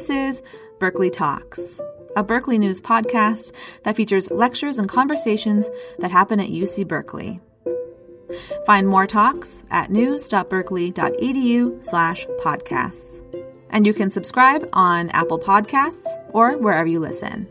This is Berkeley Talks, a Berkeley News podcast that features lectures and conversations that happen at UC Berkeley. Find more talks at news.berkeley.edu slash podcasts. And you can subscribe on Apple Podcasts or wherever you listen.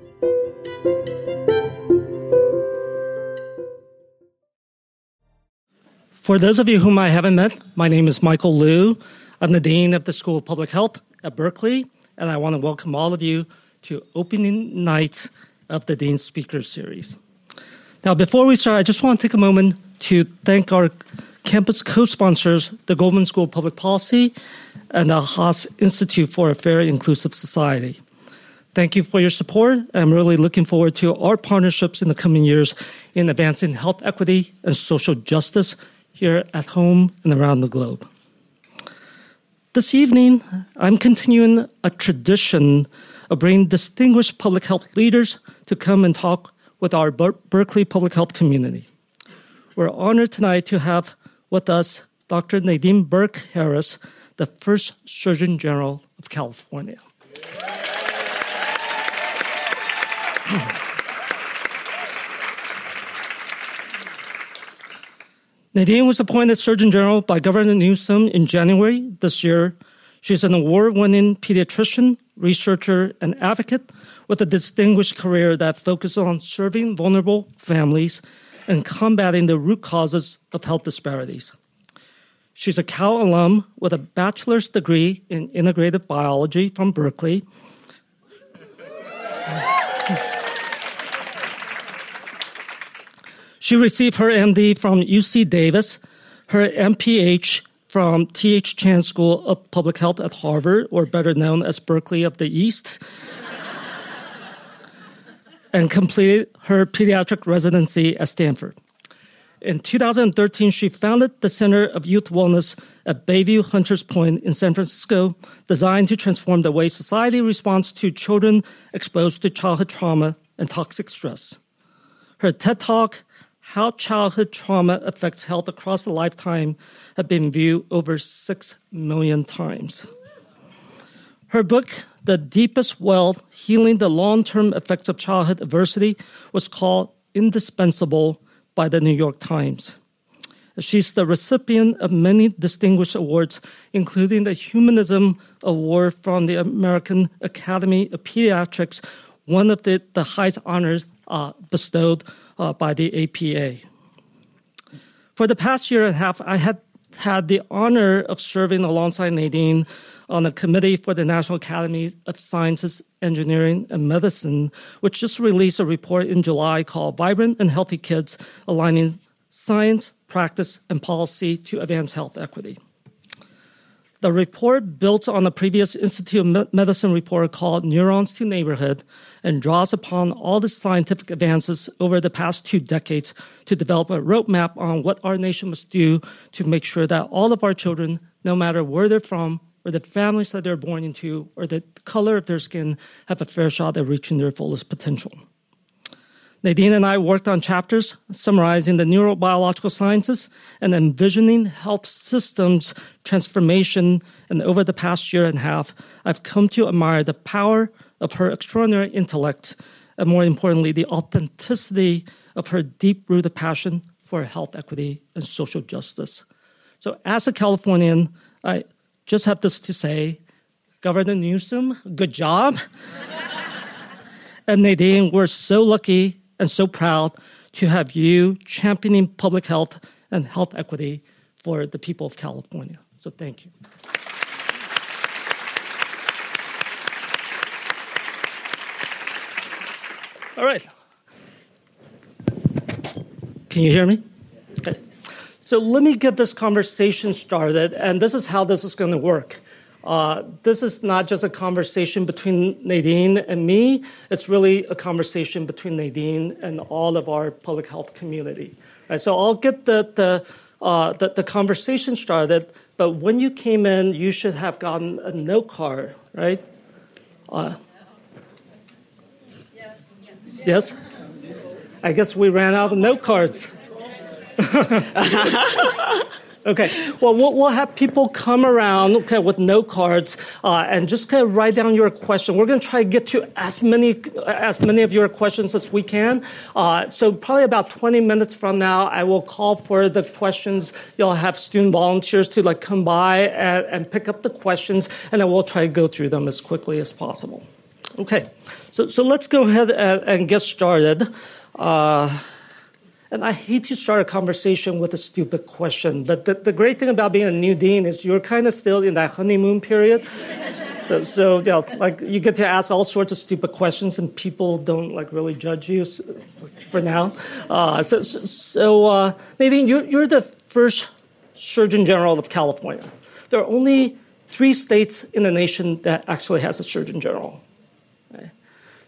For those of you whom I haven't met, my name is Michael Lu. I'm the Dean of the School of Public Health at Berkeley, and I want to welcome all of you to opening night of the Dean Speaker Series. Now, before we start, I just want to take a moment to thank our campus co-sponsors, the Goldman School of Public Policy and the Haas Institute for a Fair and Inclusive Society. Thank you for your support. I'm really looking forward to our partnerships in the coming years in advancing health equity and social justice here at home and around the globe. This evening, I'm continuing a tradition of bringing distinguished public health leaders to come and talk with our Ber- Berkeley public health community. We're honored tonight to have with us Dr. Nadine Burke Harris, the first Surgeon General of California. Nadine was appointed Surgeon General by Governor Newsom in January this year. She's an award winning pediatrician, researcher, and advocate with a distinguished career that focuses on serving vulnerable families and combating the root causes of health disparities. She's a Cal alum with a bachelor's degree in integrative biology from Berkeley. She received her MD from UC Davis, her MPH from T.H. Chan School of Public Health at Harvard, or better known as Berkeley of the East, and completed her pediatric residency at Stanford. In 2013, she founded the Center of Youth Wellness at Bayview Hunters Point in San Francisco, designed to transform the way society responds to children exposed to childhood trauma and toxic stress. Her TED Talk, How Childhood Trauma Affects Health Across a Lifetime, have been viewed over 6 million times. Her book, The Deepest Well Healing the Long Term Effects of Childhood Adversity, was called Indispensable by the New York Times. She's the recipient of many distinguished awards, including the Humanism Award from the American Academy of Pediatrics, one of the, the highest honors uh, bestowed Uh, by the APA. For the past year and a half, I had had the honor of serving alongside Nadine on a committee for the National Academy of Sciences, Engineering, and Medicine, which just released a report in July called Vibrant and Healthy Kids Aligning Science, Practice, and Policy to Advance Health Equity. The report built on a previous Institute of Medicine report called Neurons to Neighborhood and draws upon all the scientific advances over the past two decades to develop a roadmap on what our nation must do to make sure that all of our children, no matter where they're from or the families that they're born into or the color of their skin, have a fair shot at reaching their fullest potential. Nadine and I worked on chapters summarizing the neurobiological sciences and envisioning health systems transformation. And over the past year and a half, I've come to admire the power of her extraordinary intellect, and more importantly, the authenticity of her deep rooted passion for health equity and social justice. So, as a Californian, I just have this to say Governor Newsom, good job. and Nadine, we're so lucky and so proud to have you championing public health and health equity for the people of California. So thank you. All right. Can you hear me? Okay. So let me get this conversation started, and this is how this is going to work. Uh, this is not just a conversation between Nadine and me, it's really a conversation between Nadine and all of our public health community. Right, so I'll get the, the, uh, the, the, conversation started, but when you came in, you should have gotten a note card, right? Uh, yes? I guess we ran out of note cards. Okay. Well, well, we'll have people come around okay, with note cards uh, and just kind of write down your question. We're going to try to get to as many as many of your questions as we can. Uh, so probably about 20 minutes from now, I will call for the questions. You'll have student volunteers to like come by and, and pick up the questions, and then we'll try to go through them as quickly as possible. Okay. So so let's go ahead and, and get started. Uh, and I hate to start a conversation with a stupid question, but the, the great thing about being a new dean is you're kind of still in that honeymoon period. so, so you know, like you get to ask all sorts of stupid questions, and people don't like really judge you for now. Uh, so, so, so uh, Nadine, you're, you're the first Surgeon General of California. There are only three states in the nation that actually has a Surgeon General.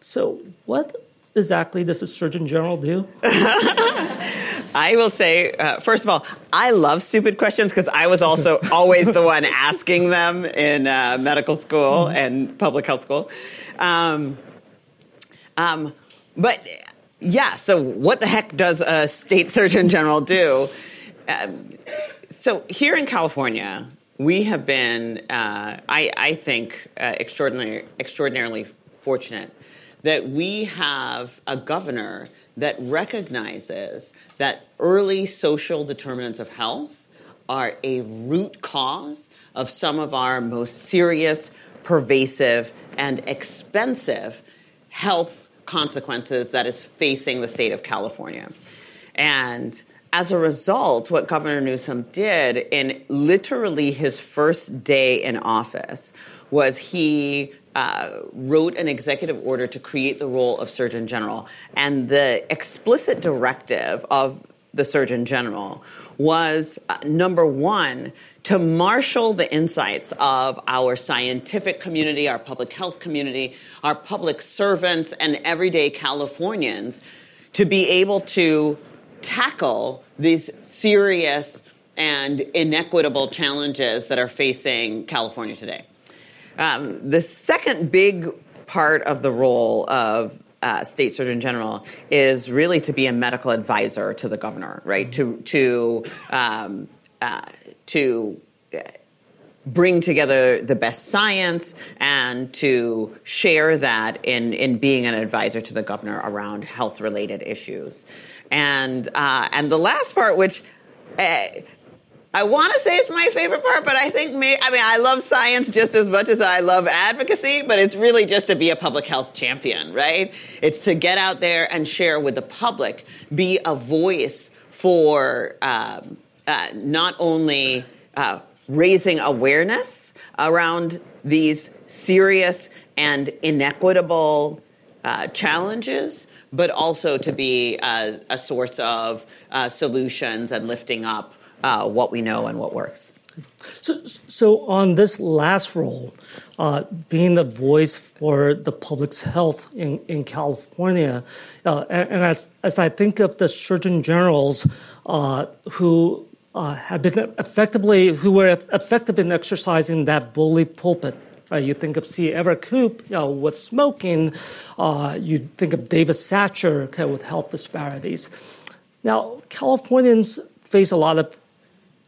So, what exactly does a Surgeon General do? I will say, uh, first of all, I love stupid questions because I was also always the one asking them in uh, medical school mm-hmm. and public health school. Um, um, but yeah, so what the heck does a state surgeon general do? Um, so here in California, we have been, uh, I, I, think, uh, extraordinarily, extraordinarily fortunate that we have a governor that recognizes that early social determinants of health are a root cause of some of our most serious, pervasive, and expensive health consequences that is facing the state of California. And as a result, what Governor Newsom did in literally his first day in office was he uh, wrote an executive order to create the role of Surgeon General. And the explicit directive of the Surgeon General was uh, number one, to marshal the insights of our scientific community, our public health community, our public servants, and everyday Californians to be able to tackle these serious and inequitable challenges that are facing California today. Um, the second big part of the role of uh, state surgeon general is really to be a medical advisor to the governor, right? To to um, uh, to bring together the best science and to share that in in being an advisor to the governor around health related issues, and uh, and the last part, which. I want to say it's my favorite part, but I think me, I mean, I love science just as much as I love advocacy, but it's really just to be a public health champion, right? It's to get out there and share with the public, be a voice for um, uh, not only uh, raising awareness around these serious and inequitable uh, challenges, but also to be a, a source of uh, solutions and lifting up uh, what we know and what works. So, so on this last role, uh, being the voice for the public's health in, in California, uh, and, and, as, as I think of the surgeon generals uh, who uh, have been effectively, who were effective in exercising that bully pulpit. Right? You think of C. Everett Koop you know, with smoking. Uh, you think of David Satcher okay, with health disparities. Now, Californians face a lot of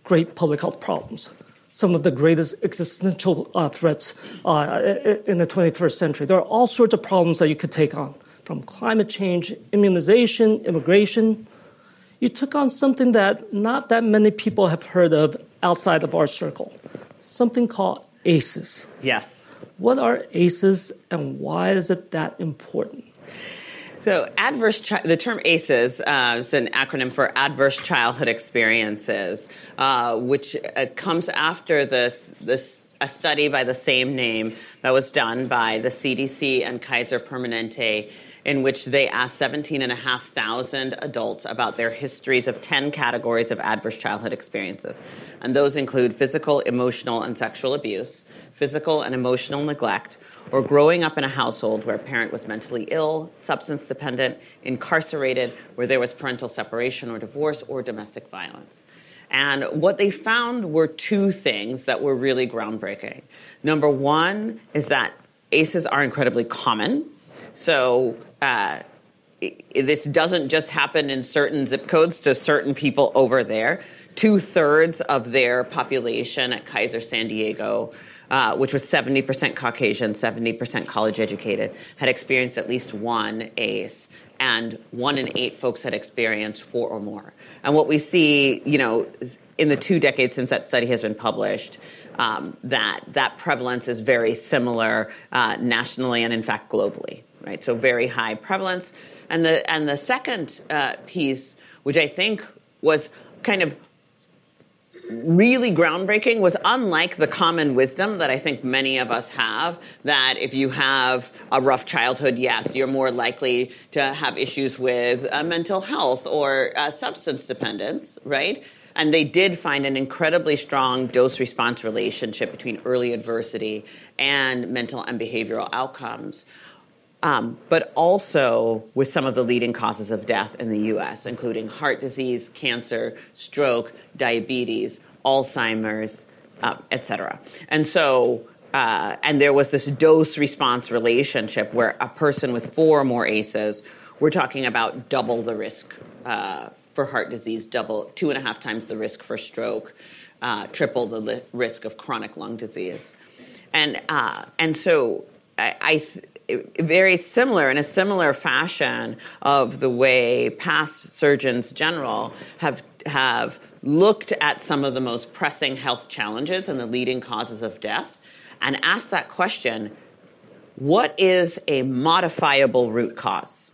great public health problems, some of the greatest existential uh, threats uh, in the 21st century. There are all sorts of problems that you could take on, from climate change, immunization, immigration. You took on something that not that many people have heard of outside of our circle, something called ACEs. Yes. What are ACEs and why is it that important? So, adverse chi- the term ACEs uh, is an acronym for Adverse Childhood Experiences, uh, which uh, comes after this this a study by the same name that was done by the CDC and Kaiser Permanente, in which they asked 17,500 adults about their histories of 10 categories of adverse childhood experiences, and those include physical, emotional, and sexual abuse, physical and emotional neglect or growing up in a household where a parent was mentally ill, substance dependent, incarcerated, where there was parental separation or divorce or domestic violence. And what they found were two things that were really groundbreaking. Number one is that ACEs are incredibly common. So uh, this doesn't just happen in certain zip codes to certain people over there. two thirds of their population at Kaiser San Diego. Uh, which was 70% Caucasian, 70% college educated, had experienced at least one ACE, and one in eight folks had experienced four or more. And what we see, you know, in the two decades since that study has been published, um, that that prevalence is very similar uh, nationally and in fact globally, right? So very high prevalence. And the and the second uh, piece, which I think was kind of really groundbreaking was unlike the common wisdom that I think many of us have that if you have a rough childhood, yes, you're more likely to have issues with uh, mental health or uh, substance dependence, right? And they did find an incredibly strong dose response relationship between early adversity and mental and behavioral outcomes. Um, but also with some of the leading causes of death in the US, including heart disease, cancer, stroke, diabetes, Alzheimer's, uh, et cetera. And so, uh, and there was this dose response relationship where a person with four or more ACEs, we're talking about double the risk uh, for heart disease, double, two and a half times the risk for stroke, uh, triple the li- risk of chronic lung disease. And, uh, and so I, I th- very similar in a similar fashion of the way past surgeons general have have looked at some of the most pressing health challenges and the leading causes of death and asked that question what is a modifiable root cause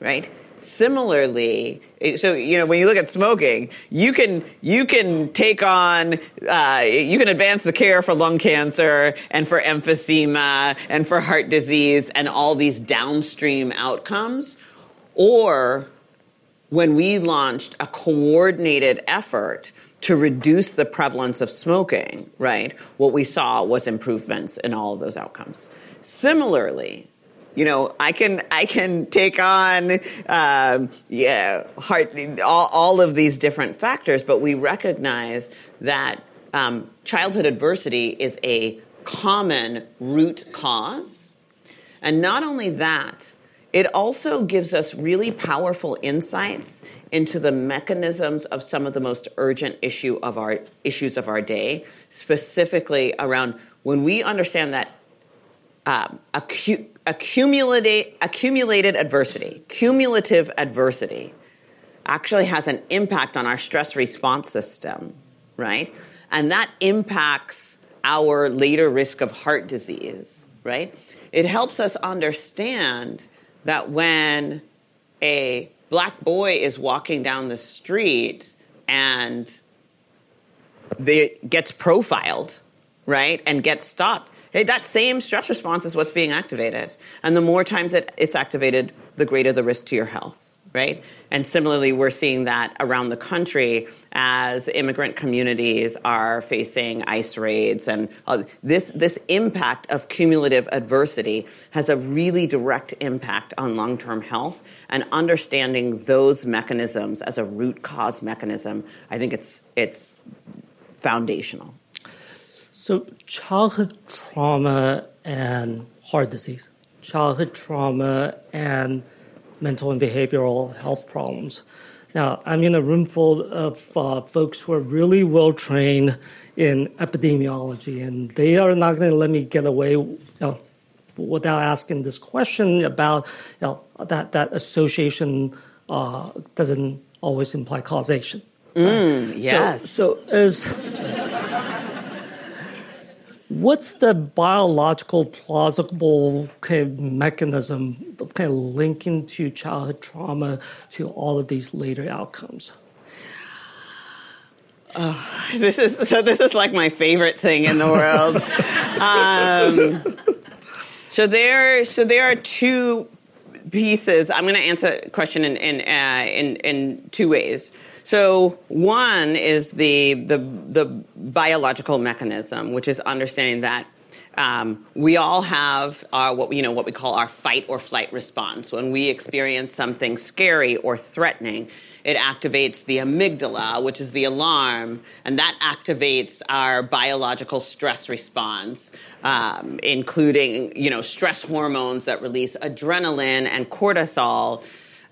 right similarly so you know when you look at smoking you can you can take on uh, you can advance the care for lung cancer and for emphysema and for heart disease and all these downstream outcomes or when we launched a coordinated effort to reduce the prevalence of smoking right what we saw was improvements in all of those outcomes. Similarly you know, I can I can take on um, yeah heart all, all of these different factors, but we recognize that um, childhood adversity is a common root cause, and not only that, it also gives us really powerful insights into the mechanisms of some of the most urgent issue of our issues of our day, specifically around when we understand that um, acute accumulated, accumulated adversity, cumulative adversity, actually has an impact on our stress response system, right? And that impacts our later risk of heart disease, right? It helps us understand that when a black boy is walking down the street and they gets profiled, right, and gets stopped, that same stress response is what's being activated. And the more times that it's activated, the greater the risk to your health, right? And similarly, we're seeing that around the country as immigrant communities are facing ICE raids. And uh, this, this impact of cumulative adversity has a really direct impact on long term health. And understanding those mechanisms as a root cause mechanism, I think it's, it's foundational. So, childhood trauma and heart disease, childhood trauma and mental and behavioral health problems. Now, I'm in a room full of uh, folks who are really well trained in epidemiology, and they are not going to let me get away you know, without asking this question about you know, that, that association uh, doesn't always imply causation. Mm, right? yes. So, so as What's the biological plausible kind of mechanism kind of linking to childhood trauma to all of these later outcomes? Oh, this is so. This is like my favorite thing in the world. um, so there, so there are two pieces. I'm going to answer the question in in, uh, in in two ways. So one is the the, the biological mechanism, which is understanding that um, we all have our, what you know what we call our fight or flight response. When we experience something scary or threatening, it activates the amygdala, which is the alarm, and that activates our biological stress response, um, including you know stress hormones that release adrenaline and cortisol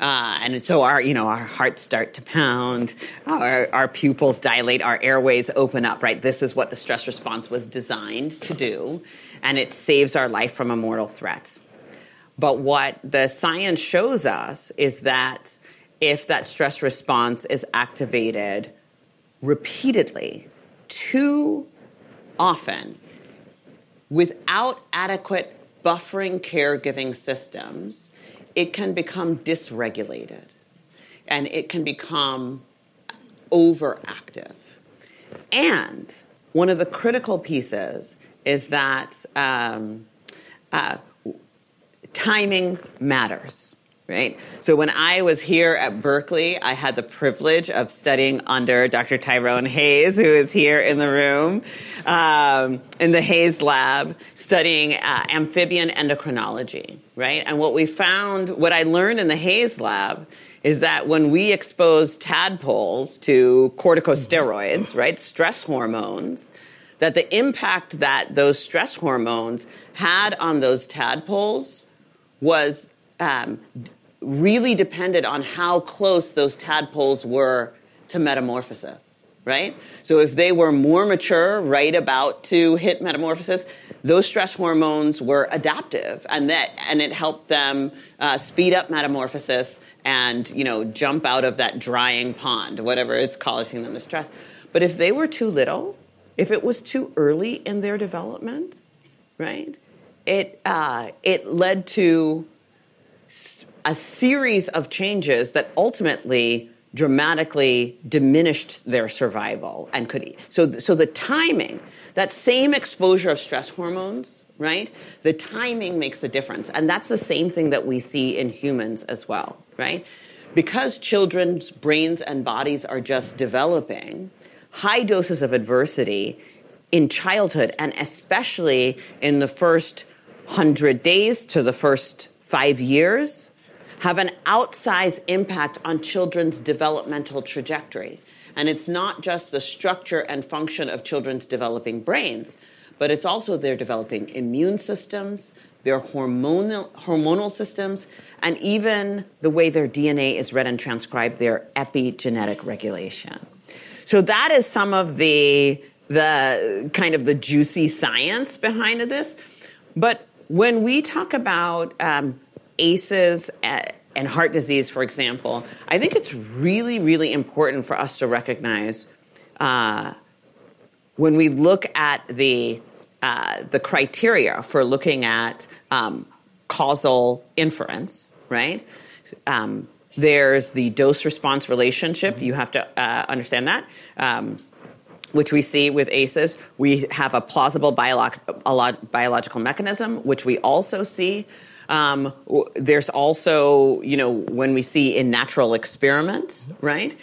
Uh, and so our, you know, our hearts start to pound, our, our pupils dilate, our airways open up, right? This is what the stress response was designed to do, and it saves our life from a mortal threat. But what the science shows us is that if that stress response is activated repeatedly, too often, without adequate buffering caregiving systems, it can become dysregulated and it can become overactive. And one of the critical pieces is that um, uh, timing matters right? So when I was here at Berkeley, I had the privilege of studying under Dr. Tyrone Hayes, who is here in the room, um, in the Hayes lab, studying uh, amphibian endocrinology, right? And what we found, what I learned in the Hayes lab, is that when we expose tadpoles to corticosteroids, right, stress hormones, that the impact that those stress hormones had on those tadpoles was um, really depended on how close those tadpoles were to metamorphosis, right? So if they were more mature, right about to hit metamorphosis, those stress hormones were adaptive, and that and it helped them uh, speed up metamorphosis and you know jump out of that drying pond, whatever it's causing them to stress. But if they were too little, if it was too early in their development, right, it uh, it led to a series of changes that ultimately dramatically diminished their survival and could so so the timing that same exposure of stress hormones right? The timing makes a difference and that's the same thing that we see in humans as well right? Because children's brains and bodies are just developing high doses of adversity in childhood and especially in the first 100 days to the first 5 years have an outsized impact on children's developmental trajectory. And it's not just the structure and function of children's developing brains, but it's also their developing immune systems, their hormonal, hormonal systems, and even the way their DNA is read and transcribed, their epigenetic regulation. So that is some of the the kind of the juicy science behind this. But when we talk about um, ACEs and heart disease, for example, I think it's really, really important for us to recognize uh, when we look at the uh, the criteria for looking at um, causal inference, right? Um, there's the dose response relationship. You have to uh, understand that. Um, which we see with ACEs. We have a plausible biolog- biological mechanism, which we also see um, there's also, you know, when we see in natural experiment, right?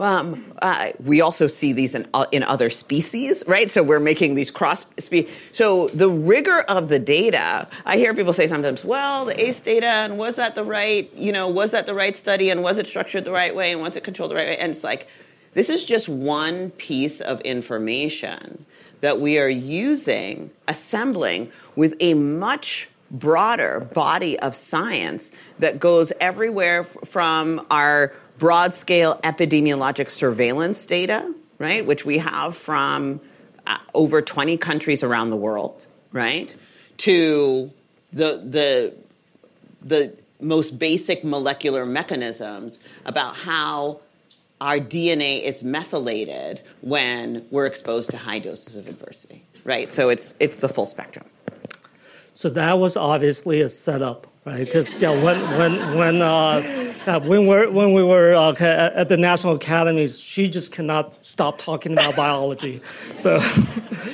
Um, uh, we also see these in, uh, in other species, right? So we're making these cross species. So the rigor of the data, I hear people say sometimes, well, the ACE data, and was that the right, you know, was that the right study, and was it structured the right way, and was it controlled the right way? And it's like, this is just one piece of information that we are using, assembling with a much broader body of science that goes everywhere from our broad scale epidemiologic surveillance data, right, which we have from uh, over 20 countries around the world, right, to the, the, the most basic molecular mechanisms about how our DNA is methylated when we're exposed to high doses of adversity, right? So it's, it's the full spectrum. So that was obviously a setup, right? Because yeah, when when when uh, uh, when we when we were uh, at the national academies, she just cannot stop talking about biology. So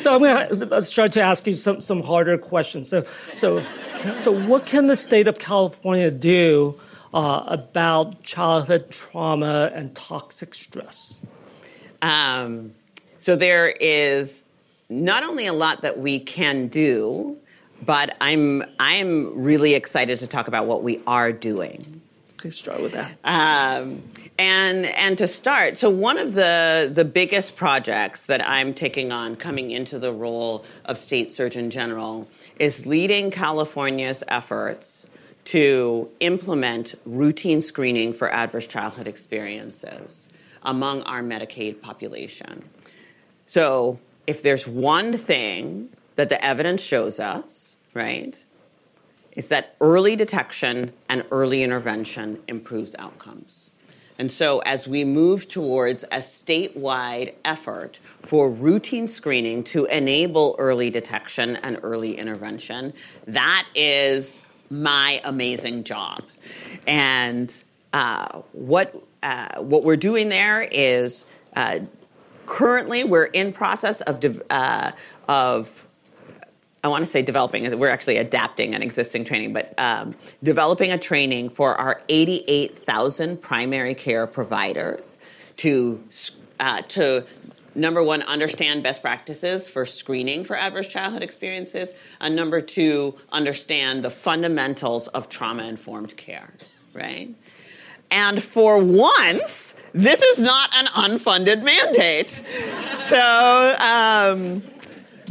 so I'm gonna start to ask you some some harder questions. So so so what can the state of California do uh, about childhood trauma and toxic stress? Um, so there is not only a lot that we can do but I'm I'm really excited to talk about what we are doing. Let's start with that. Um, and and to start, so one of the the biggest projects that I'm taking on coming into the role of state surgeon general is leading California's efforts to implement routine screening for adverse childhood experiences among our Medicaid population. So, if there's one thing that the evidence shows us, right, is that early detection and early intervention improves outcomes. And so, as we move towards a statewide effort for routine screening to enable early detection and early intervention, that is my amazing job. And uh, what uh, what we're doing there is uh, currently we're in process of de- uh, of I want to say developing. We're actually adapting an existing training, but um, developing a training for our 88,000 primary care providers to uh, to number one, understand best practices for screening for adverse childhood experiences, and number two, understand the fundamentals of trauma informed care, right? And for once, this is not an unfunded mandate. so, um,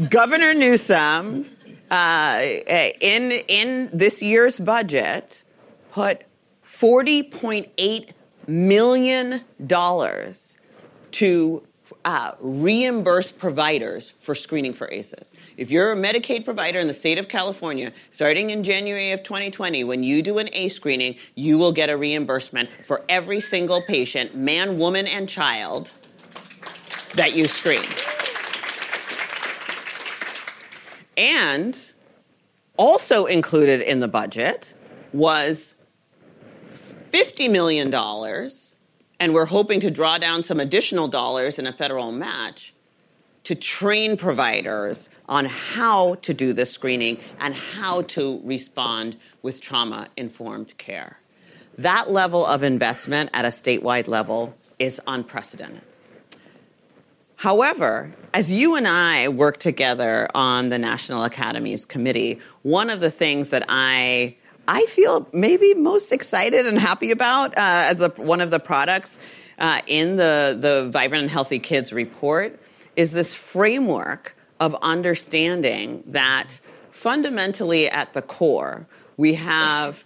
Governor Newsom, uh, in, in this year's budget, put $40.8 million to uh, reimburse providers for screening for ACEs. If you're a Medicaid provider in the state of California, starting in January of 2020, when you do an ACE screening, you will get a reimbursement for every single patient, man, woman, and child, that you screen. And also included in the budget was $50 million and we're hoping to draw down some additional dollars in a federal match to train providers on how to do this screening and how to respond with trauma informed care. That level of investment at a statewide level is unprecedented. However, as you and I work together on the National Academies Committee, one of the things that I I feel maybe most excited and happy about uh, as a, one of the products uh, in the, the Vibrant and Healthy Kids report is this framework of understanding that fundamentally at the core, we have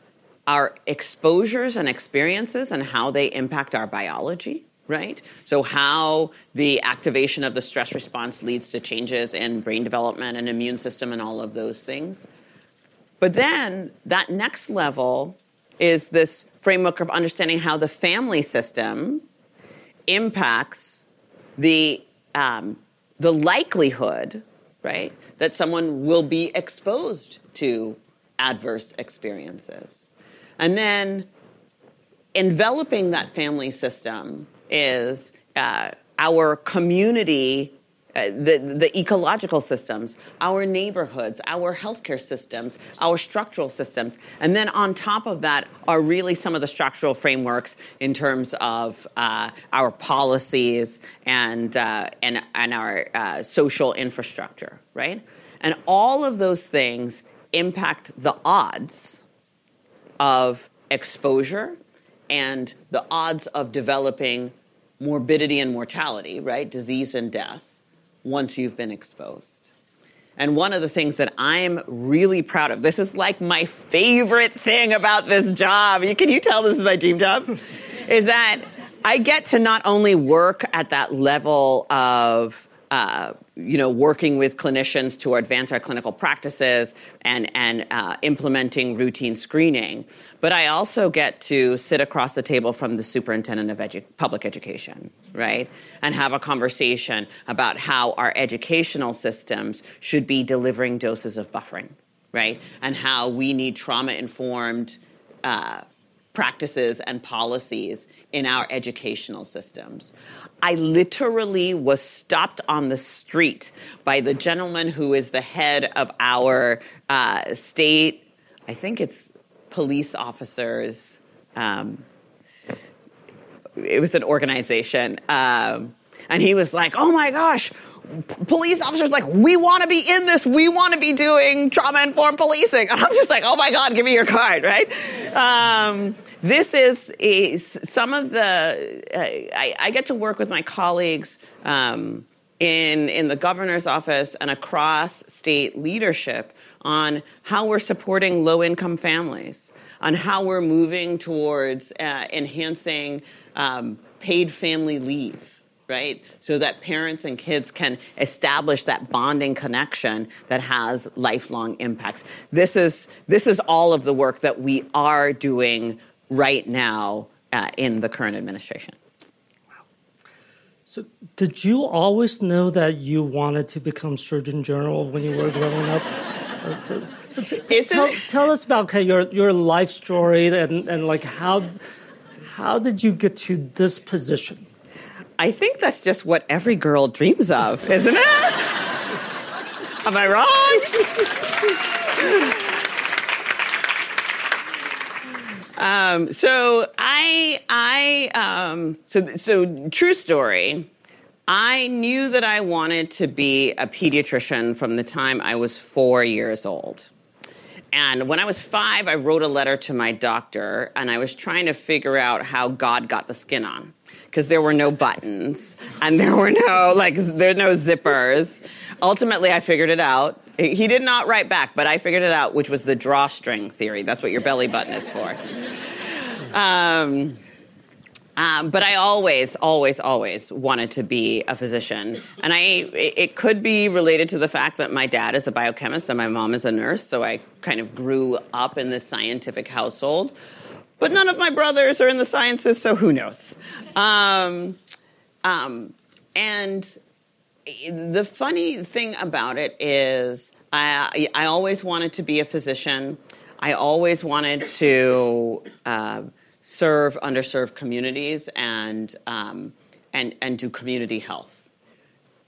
our exposures and experiences and how they impact our biology right? So, how the activation of the stress response leads to changes in brain development and immune system and all of those things. But then that next level is this framework of understanding how the family system impacts the, um, the likelihood, right, that someone will be exposed to adverse experiences. And then enveloping that family system is uh, our community uh, the, the ecological systems, our neighborhoods, our healthcare systems, our structural systems. And then on top of that are really some of the structural frameworks in terms of uh, our policies and, uh, and, and our uh, social infrastructure, right? And all of those things impact the odds of exposure and the odds of developing morbidity and mortality, right? Disease and death once you've been exposed. And one of the things that I'm really proud of, this is like my favorite thing about this job. Can you tell this is my dream job? is that I get to not only work at that level of uh, you know, working with clinicians to advance our clinical practices and, and uh, implementing routine screening. But I also get to sit across the table from the superintendent of edu- public education, right? And have a conversation about how our educational systems should be delivering doses of buffering, right? And how we need trauma informed uh, practices and policies in our educational systems. I literally was stopped on the street by the gentleman who is the head of our uh, state, I think it's police officers. Um, it was an organization. Um, and he was like, oh my gosh, police officers like we want to be in this we want to be doing trauma informed policing and i'm just like oh my god give me your card right um, this is, is some of the, uh, I, I, get to work with my colleagues um, in, in the governor's office and across state leadership on how we're supporting low income families, on how we're moving towards uh, enhancing um, paid family leave right? So that parents and kids can establish that bonding connection that has lifelong impacts. This is this is all of the work that we are doing right now uh, in the current administration. So, did you always know that you wanted to become Surgeon General when you were growing up? Tell, tell, us about okay, your your life story and, and like how how did you get to this position? I think that's just what every girl dreams of, isn't it? Am I wrong? um, so I, I, um, so so true story. I knew that I wanted to be a pediatrician from the time I was four years old. And when I was five, I wrote a letter to my doctor, and I was trying to figure out how God got the skin on because there were no buttons and there were no like there were no zippers. Ultimately, I figured it out. He did not write back, but I figured it out, which was the drawstring theory. That's what your belly button is for. Um, um, but I always, always, always wanted to be a physician, and I it could be related to the fact that my dad is a biochemist and my mom is a nurse, so I kind of grew up in this scientific household. But none of my brothers are in the sciences, so who knows? Um, um, and the funny thing about it is, I, I always wanted to be a physician. I always wanted to uh, serve underserved communities and, um, and, and do community health.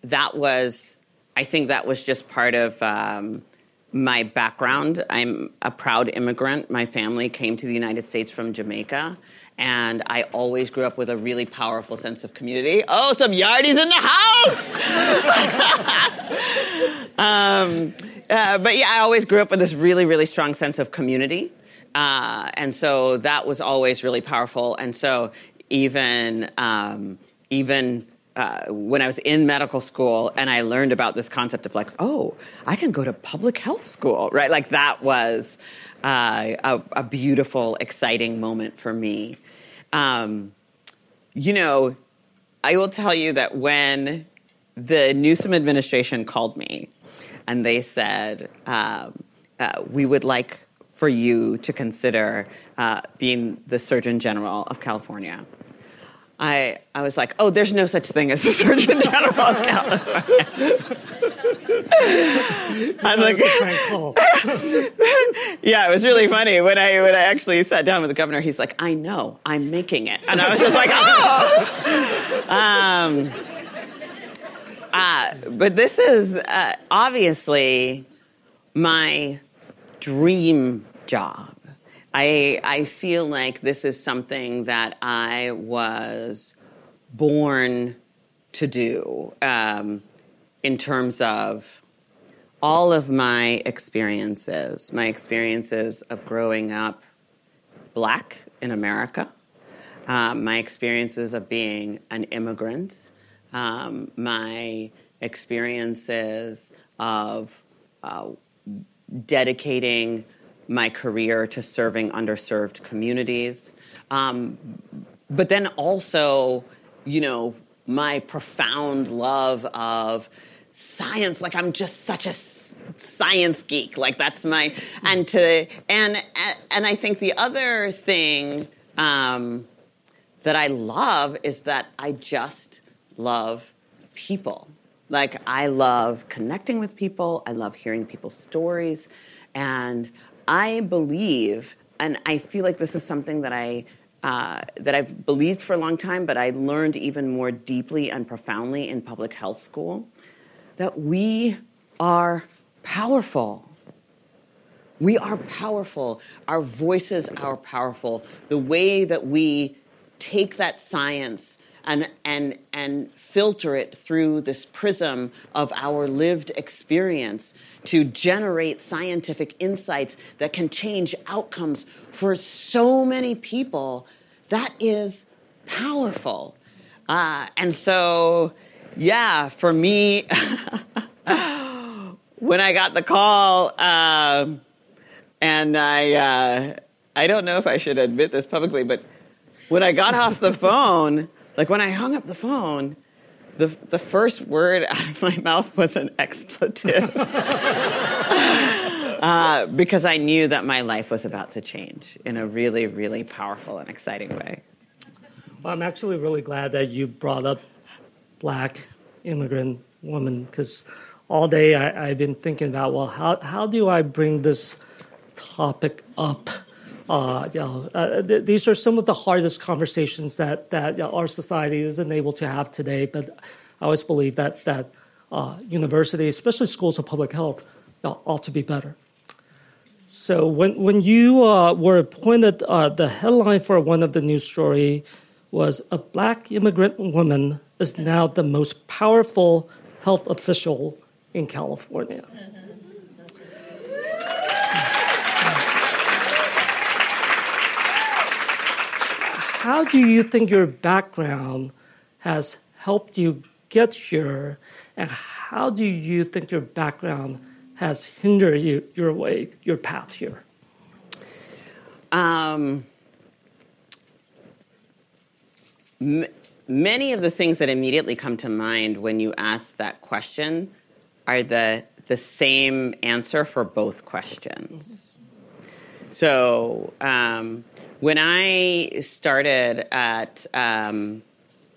That was, I think that was just part of um, my background. I'm a proud immigrant. My family came to the United States from Jamaica. And I always grew up with a really powerful sense of community. Oh, some yardies in the house! um, uh, but yeah, I always grew up with this really, really strong sense of community. Uh, and so that was always really powerful. And so even, um, even uh, when I was in medical school and I learned about this concept of like, oh, I can go to public health school, right? Like that was uh, a, a, beautiful, exciting moment for me. Um, you know, I will tell you that when the Newsom administration called me and they said, um, uh, we would like for you to consider uh, being the Surgeon General of California. I, I was like, oh, there's no such thing as a Surgeon General of California. I'm like, yeah, it was really funny when I when I actually sat down with the governor. He's like, I know, I'm making it, and I was just like, oh. Um, uh, but this is uh, obviously my dream job. I, I feel like this is something that I was born to do um, in terms of all of my experiences, my experiences of growing up black in America, um, my experiences of being an immigrant, um, my experiences of uh, dedicating my career to serving underserved communities. Um, but then also, you know, my profound love of science. Like I'm just such a science geek. Like that's my and to and and I think the other thing um, that I love is that I just love people. Like I love connecting with people. I love hearing people's stories, and I believe, and I feel like this is something that I uh, that I've believed for a long time, but I learned even more deeply and profoundly in public health school, that we are powerful. We are powerful. Our voices are powerful. The way that we take that science and, and, and filter it through this prism of our lived experience to generate scientific insights that can change outcomes for so many people, that is powerful. Uh, and so, yeah, for me, when I got the call, um, and I, uh, I don't know if I should admit this publicly, but when I got off the phone, like when I hung up the phone, the, the first word out of my mouth was an expletive. uh, because I knew that my life was about to change in a really, really powerful and exciting way. Well, I'm actually really glad that you brought up black immigrant woman because all day I, have been thinking about, well, how, how do I bring this topic up? Uh, you know, uh, th- these are some of the hardest conversations that, that you know, our society isn't able to have today. But I always believe that, that uh, universities, especially schools of public health, uh, ought to be better. So when, when you uh, were appointed, uh, the headline for one of the news story was a black immigrant woman is now the most powerful health official in California. How do you think your background has helped you get here, and how do you think your background has hindered you, your way, your path here? Um, m- many of the things that immediately come to mind when you ask that question are the the same answer for both questions. So um, when I started at um,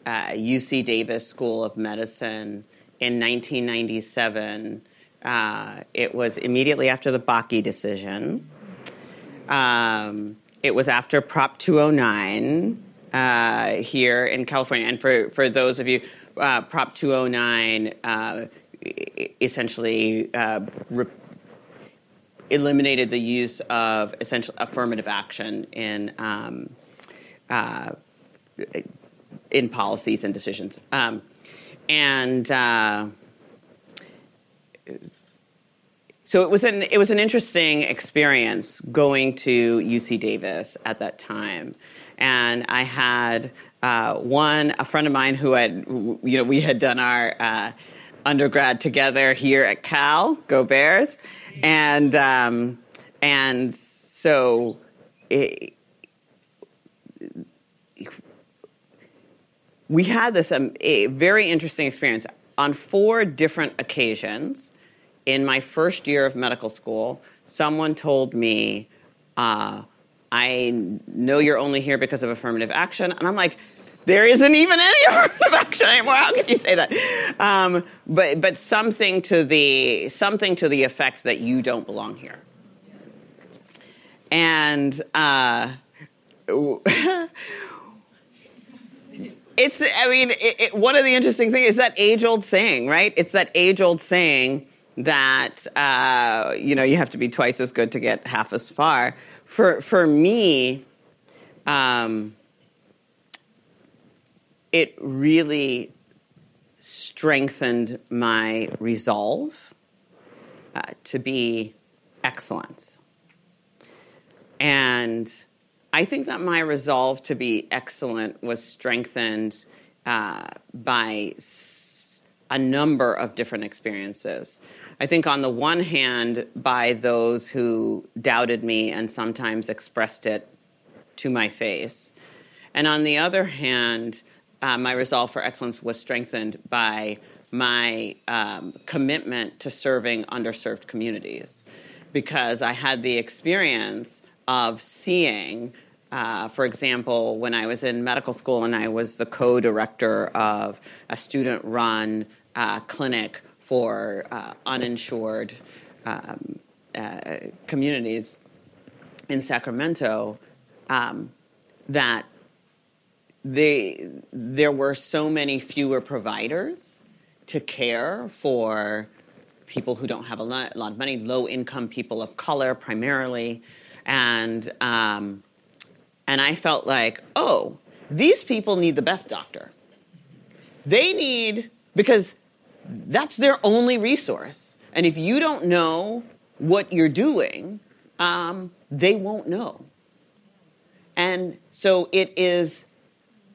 uh, UC Davis School of Medicine in 1997, uh, it was immediately after the Bakke decision. Um, it was after Prop 209 uh, here in California. And for, for those of you, uh, Prop 209 uh, essentially uh, re- eliminated the use of essential affirmative action in um, uh, in policies and decisions. Um, and uh, so it was an it was an interesting experience going to UC Davis at that time, and I had uh, one a friend of mine who had you know we had done our uh, undergrad together here at Cal, go Bears, and um, and so. It, we had this um, a very interesting experience on four different occasions in my first year of medical school. Someone told me, uh, "I know you're only here because of affirmative action," and I'm like, there isn't even any affirmative action anymore. How could you say that? Um, but but something to the something to the effect that you don't belong here. And uh, it's I mean it, it, one of the interesting things is that age old saying, right? It's that age old saying that uh, you know you have to be twice as good to get half as far. For for me. Um, it really strengthened my resolve uh, to be excellent. And I think that my resolve to be excellent was strengthened uh, by a number of different experiences. I think, on the one hand, by those who doubted me and sometimes expressed it to my face. And on the other hand, uh, my resolve for excellence was strengthened by my um, commitment to serving underserved communities. Because I had the experience of seeing, uh, for example, when I was in medical school and I was the co director of a student run uh, clinic for uh, uninsured um, uh, communities in Sacramento, um, that they, there were so many fewer providers to care for people who don't have a lot, a lot of money, low income people of color primarily. And, um, and I felt like, oh, these people need the best doctor. They need, because that's their only resource. And if you don't know what you're doing, um, they won't know. And so it is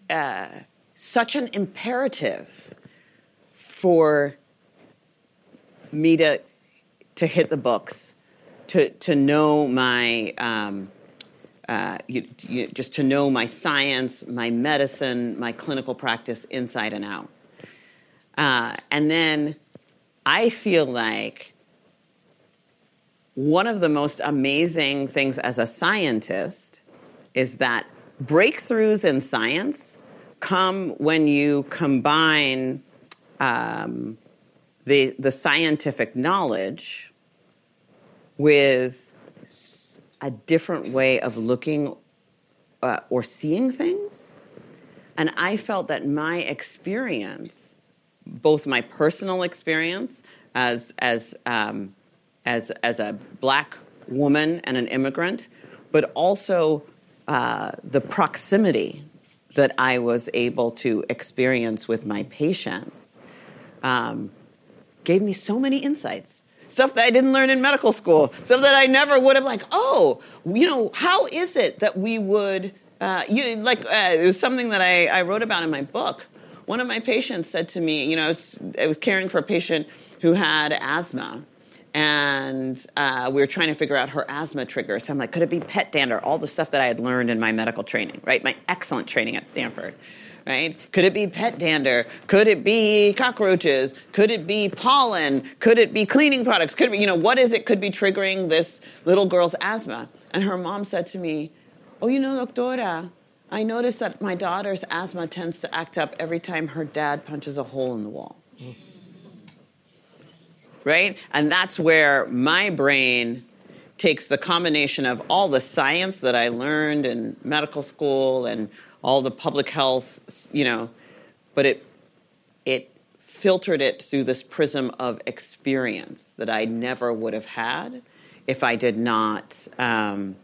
uh, such an imperative for me to to hit the books, to to know my um, uh, you, you, just to know my science, my medicine, my clinical practice inside and out. Uh, and then I feel like one of the most amazing things as a scientist is that breakthroughs in science come when you combine um, the, the scientific knowledge with a different way of looking uh, or seeing things. And I felt that my experience, both my personal experience as, as, um, as, as a black woman and an immigrant, but also uh, the proximity that I was able to experience with my patients um, gave me so many insights. Stuff that I didn't learn in medical school, stuff that I never would have like, oh, you know, how is it that we would, uh, you like, uh, it was something that I, I wrote about in my book. One of my patients said to me, you know, I was, I was caring for a patient who had asthma, and uh, we were trying to figure out her asthma triggers. So I'm like, could it be pet dander? All the stuff that I had learned in my medical training, right? My excellent training at Stanford, right? Could it be pet dander? Could it be cockroaches? Could it be pollen? Could it be cleaning products? Could it be, you know, what is it could be triggering this little girl's asthma? And her mom said to me, oh, you know, doctora, I noticed that my daughter's asthma tends to act up every time her dad punches a hole in the wall. Mm right? And that's where my brain takes the combination of all the science that I learned in medical school and all the public health, you know, but it it filtered it through this prism of experience that I never would have had if I did not um,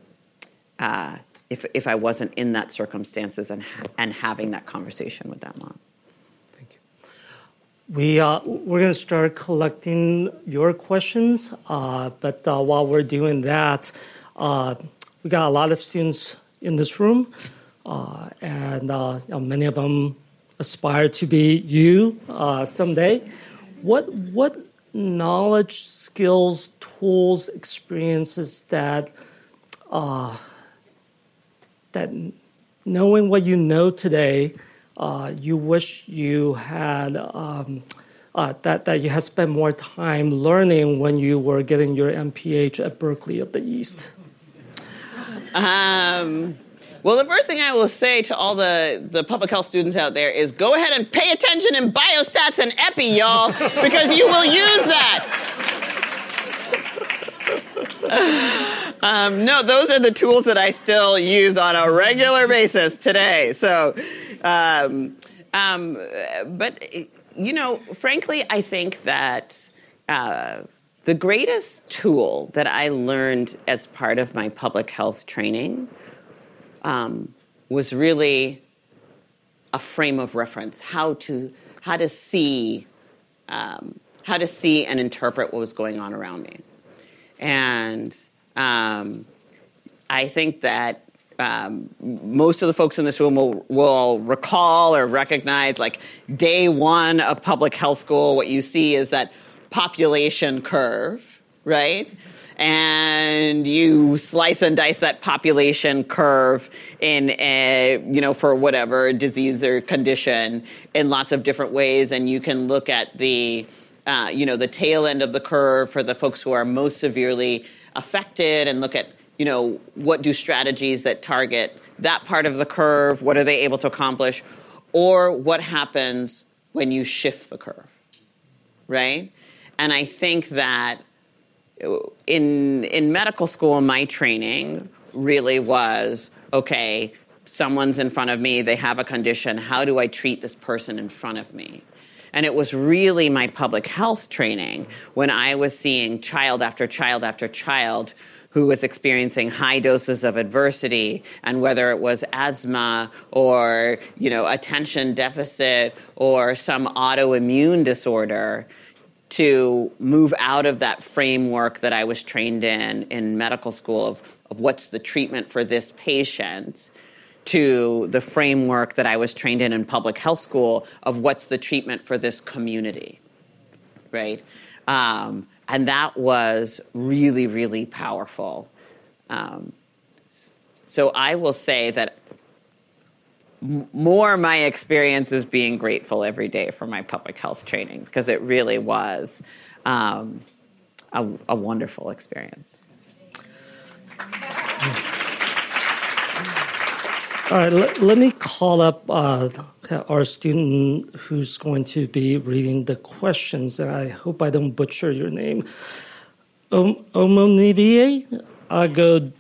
uh, if if I wasn't in that circumstances and ha- and having that conversation with that mom. We, uh, we're going to start collecting your questions, uh, but uh, while we're doing that, uh, we got a lot of students in this room, uh, and uh, many of them aspire to be you someday. What, what knowledge, skills, tools, experiences that, that knowing what you know today, uh, you wish you had um, uh, that that you had spent more time learning when you were getting your MPH at Berkeley of the East? Um, well, the first thing I will say to all the, the public health students out there is go ahead and pay attention in biostats and epi, y'all, because you will use that. um, no, those are the tools that I still use on a regular basis today. So um, um, but, you know, frankly, I think that uh, the greatest tool that I learned as part of my public health training um, was really a frame of reference, how to, how to see. Um, how to see and interpret what was going on around me. And um, I think that um, most of the folks in this room will, will recall or recognize like day one of public health school what you see is that population curve right? And you slice and dice that population curve in a, you know for whatever disease or condition in lots of different ways. And you can look at the uh, you know the tail end of the curve for the folks who are most severely affected and look at you know, what do strategies that target that part of the curve, what are they able to accomplish, or what happens when you shift the curve, right? And I think that uh, in in medical school, my training really was okay. Someone's in front of me. They have a condition. How do I treat this person in front of me? And it was really my public health training when I was seeing child after child after child who was experiencing high doses of adversity and whether it was asthma or you know attention deficit or some autoimmune disorder to move out of that framework that I was trained in in medical school of, of what's the treatment for this patient to the framework that I was trained in in public health school of what's the treatment for this community, right? Um, and that was really, really powerful. Um, so I will say that m- more my experience is being grateful every day for my public health training because it really was um, a, a wonderful experience. All right, let, let me call up uh, our student who's going to be reading the questions, and I hope I don't butcher your name. Om- Omonivier Agod-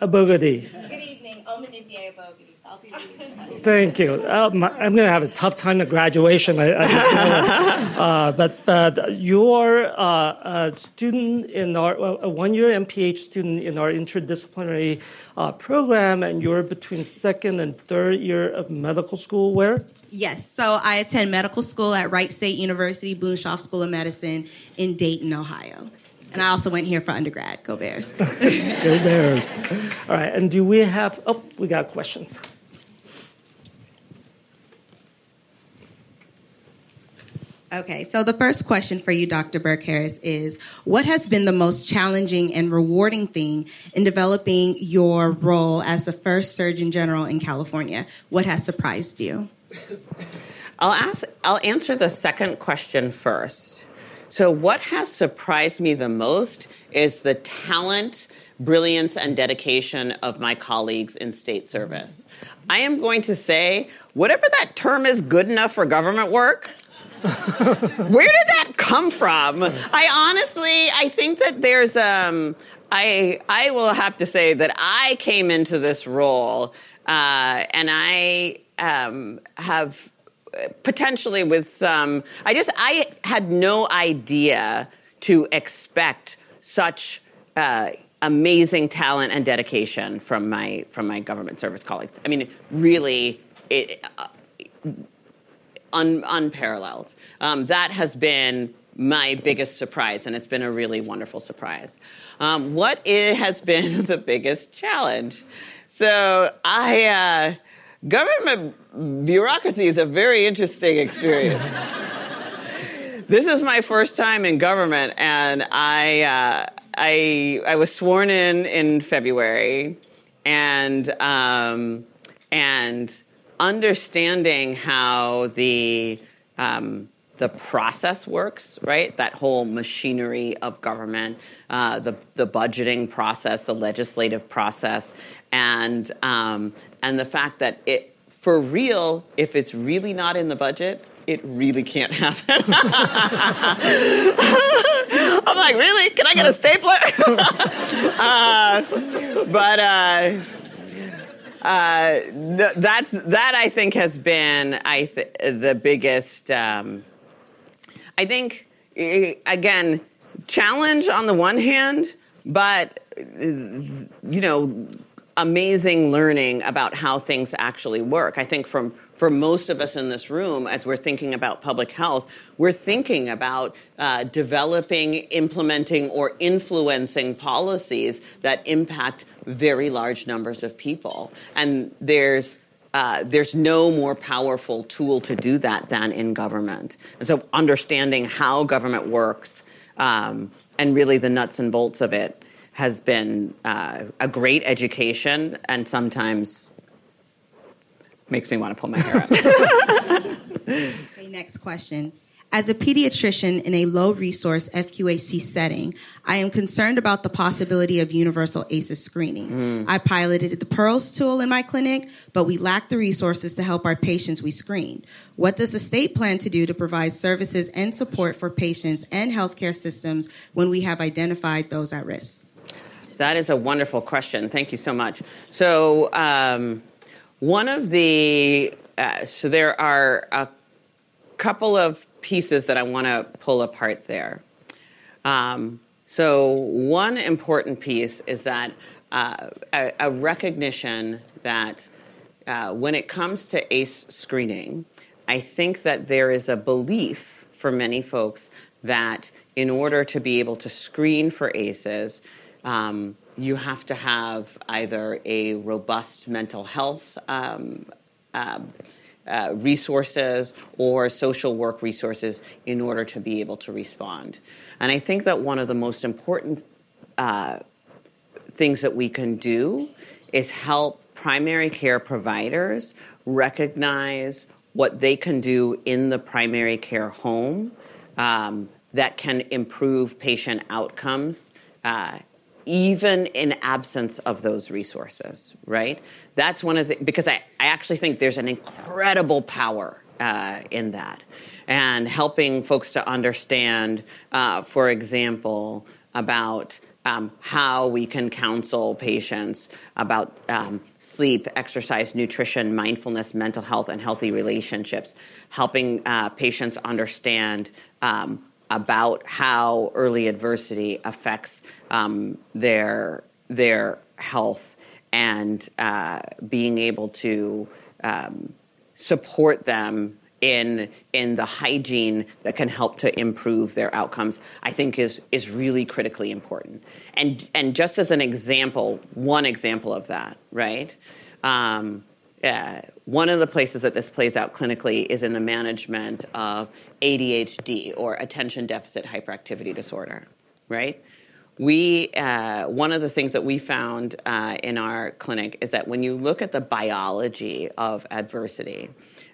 Abogadi. Good evening, Omanidia Bogies. I'll be reading the question. Thank you. Uh, my, I'm going to have a tough time at graduation. I, I just uh, but but you're uh, a student in our well, a one-year MPH student in our interdisciplinary uh, program, and you're between second and third year of medical school. Where? Yes, so I attend medical school at Wright State University, Boonshoft School of Medicine in Dayton, Ohio. And I also went here for undergrad. Go Bears. Go Bears. All right. And do we have? Oh, we got questions. Okay, so the first question for you, Dr. Burke Harris, is what has been the most challenging and rewarding thing in developing your role as the first Surgeon General in California? What has surprised you? I'll ask. I'll answer the second question first. So, what has surprised me the most is the talent, brilliance, and dedication of my colleagues in state service. I am going to say, whatever that term is, good enough for government work. Where did that come from? I honestly, I think that there's um, I I will have to say that I came into this role uh, and I um, have potentially with some i just i had no idea to expect such uh, amazing talent and dedication from my from my government service colleagues i mean really it, uh, un, unparalleled. Um, that has been my biggest surprise and it's been a really wonderful surprise. Um, has been the biggest challenge? So i uh, government bureaucracy is a very interesting experience. this is my first time in government, and I, uh, I, I was sworn in in February, and um, and understanding how the um, the process works, right? That whole machinery of government, uh, the the budgeting process, the legislative process, and um, and the fact that it for real, if it's really not in the budget, it really can't happen. I'm like, really? Can I get a stapler? uh, but uh, uh, th- that's that. I think has been I th- the biggest. Um, I think again challenge on the one hand, but you know amazing learning about how things actually work. I think from for most of us in this room, as we're thinking about public health, we're thinking about uh, developing, implementing, or influencing policies that impact very large numbers of people. And there's uh, there's no more powerful tool to do that than in government. And so, understanding how government works um, and really the nuts and bolts of it has been uh, a great education and sometimes makes me want to pull my hair out. Okay, next question. As a pediatrician in a low resource FQHC setting, I am concerned about the possibility of universal ACEs screening. I piloted the PEARLS tool in my clinic, but we lack the resources to help our patients we screened. What does the state plan to do to provide services and support for patients and healthcare systems when we have identified those at risk? That is a wonderful question. Thank you so much. So, um, one of the uh, so there are a couple of pieces that I want to pull apart there. Um, so, one important piece is that uh, a, a, recognition that uh, when it comes to ACE screening, I think that there is a belief for many folks that in order to be able to screen for ACEs, um, you have to have either a robust mental health um, uh, uh, resources or social work resources in order to be able to respond. And I think that one of the most important uh, things that we can do is help primary care providers recognize what they can do in the primary care home um, that can improve patient outcomes, uh, even in absence of those resources, right? That's one of the, because I, I actually think there's an incredible power uh, in that. And helping folks to understand, uh, for example, about um, how we can counsel patients about um, sleep, exercise, nutrition, mindfulness, mental health, and healthy relationships, helping uh, patients understand um, about how early adversity affects um, their their health and uh, being able to um, support them in in the hygiene that can help to improve their outcomes i think is is really critically important. And and just as an example one example of that right? Um, uh, one of the places that this plays out clinically is in the management of ADHD or attention deficit hyperactivity disorder, right? We, uh, one of the things that we found uh, in our clinic is that when you look at the biology of adversity,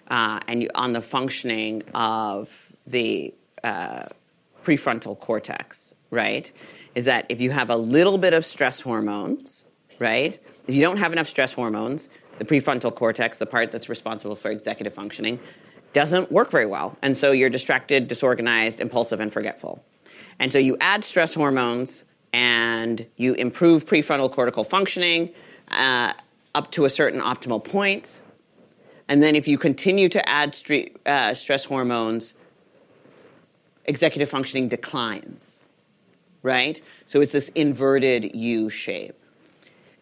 uh, and you, on the functioning of the uh, prefrontal cortex, right? Is that if you have a little bit of stress hormones, right? If you don't have enough stress hormones, the prefrontal cortex, the part that's responsible for executive functioning, doesn't work very well. And so you're distracted, disorganized, impulsive, and forgetful. And so you add stress hormones and you improve prefrontal cortical functioning uh, up to a certain optimal point and then if you continue to add uh, stress hormones, executive functioning declines, right? So it's this inverted U shape.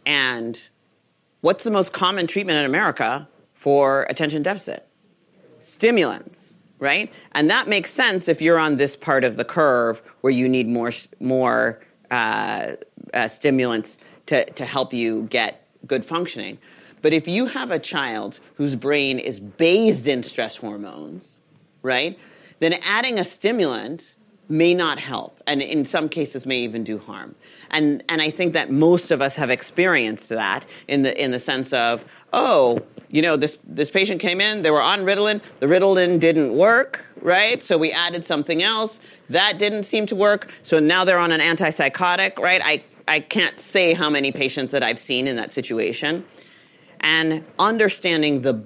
And what's the most common treatment in America for attention deficit? Stimulants, right? And that makes sense if you're on this part of the curve where you need more, more uh, uh, stimulants to, to help you get good functioning. But if you have a child whose brain is bathed in stress hormones, right, then adding a stimulant may not help and in some cases may even do harm. And and i think that most of us have experienced that in the in the sense of oh you know this this patient came in they were on ritalin the ritalin didn't work right? So we added something else that didn't seem to work so now they're on an antipsychotic right? I i can't say how many patients that i've seen in that situation. And understanding the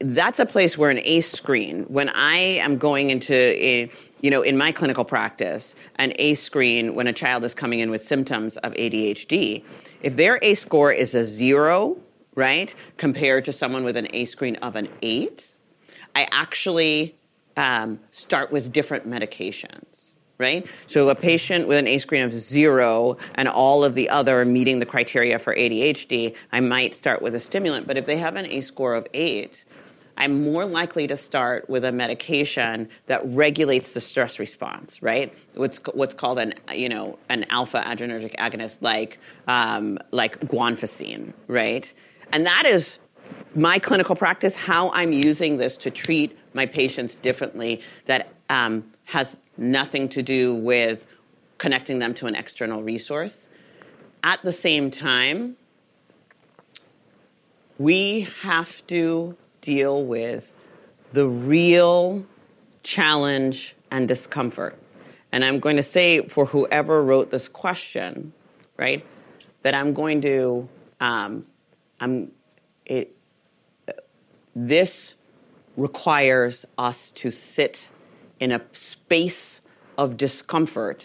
that's a place where an ACE screen, when I am going into a, you know, in my clinical practice, an ACE screen when a child is coming in with symptoms of ADHD, if their ACE score is a zero, right, compared to someone with an ACE screen of an eight, I actually um, start with different medications right? So a patient with an ACE screen of zero and all of the other meeting the criteria for ADHD, I might start with a stimulant. But if they have an ACE score of eight, I'm more likely to start with a medication that regulates the stress response, right? What's what's called an you know an alpha adrenergic agonist like um, like guanfacine, right? And that is my clinical practice. How I'm using this to treat my patients differently that um, has nothing to do with connecting them to an external resource. At the same time, we have to deal with the real challenge and discomfort. And I'm going to say for whoever wrote this question, right, that I'm going to, um, I'm, it, this requires us to sit in a space of discomfort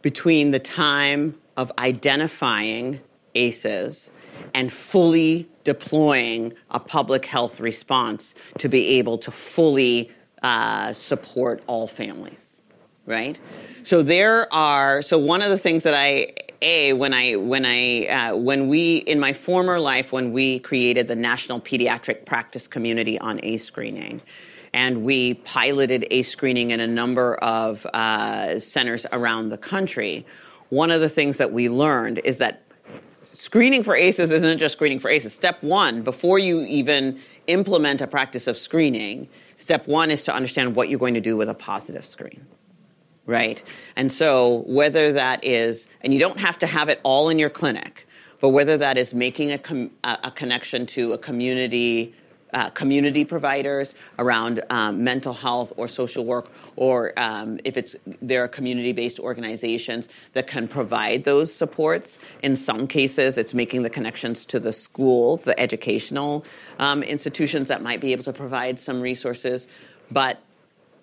between the time of identifying ACEs and fully deploying a public health response to be able to fully uh, support all families, right? So there are. So one of the things that I a when I when I uh, when we in my former life when we created the National Pediatric Practice Community on ACE screening, and we piloted ACE screening in a number of uh, centers around the country. One of the things that we learned is that screening for ACEs isn't just screening for ACEs. Step one, before you even implement a practice of screening, step one is to understand what you're going to do with a positive screen. Right? And so, whether that is, and you don't have to have it all in your clinic, but whether that is making a, com- a connection to a community uh, community providers around um, mental health or social work, or um, if it's there are community-based organizations that can provide those supports. In some cases, it's making the connections to the schools, the educational um, institutions that might be able to provide some resources, but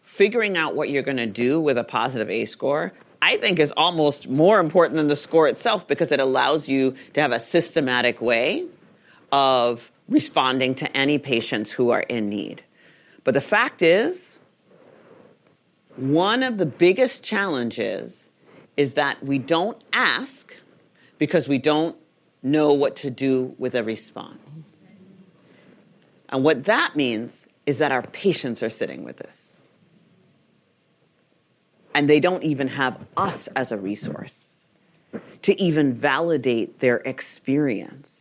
figuring out what you're going to do with a positive ACE score I think is almost more important than the score itself because it allows you to have a systematic way of responding to any patients who are in need. But the fact is, one of the biggest challenges is that we don't ask because we don't know what to do with a response. And what that means is that our patients are sitting with us. And they don't even have us as a resource to even validate their experience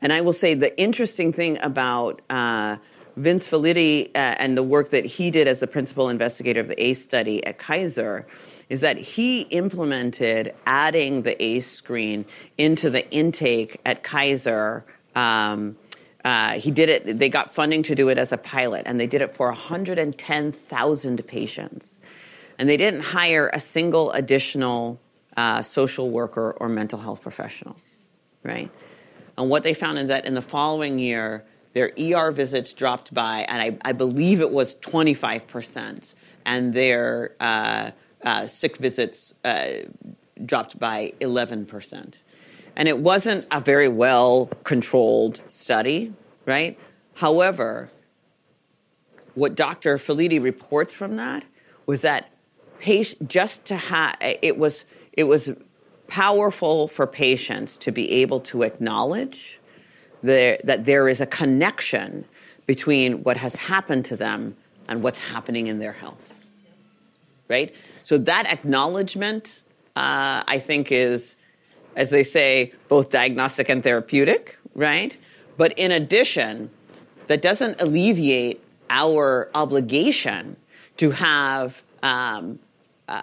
and I will say the interesting thing about uh, Vince Felitti uh, and the work that he did as the principal investigator of the ACE study at Kaiser is that he implemented adding the ACE screen into the intake at Kaiser. Um, uh, he did it, they got funding to do it as a pilot, and they did it for 110,000 patients. And they didn't hire a single additional uh, social worker or mental health professional, right? And what they found is that in the following year, their ER visits dropped by, and I, I believe it was 25%, and their uh, uh, sick visits uh, dropped by 11%. And it wasn't a very well controlled study, right? However, what Dr. Felitti reports from that was that just to have it was it was powerful for patients to be able to acknowledge the, that there is a connection between what has happened to them and what's happening in their health. Right? So that acknowledgement, uh, I think, is, as they say, both diagnostic and therapeutic, right? But in addition, that doesn't alleviate our obligation to have um, uh,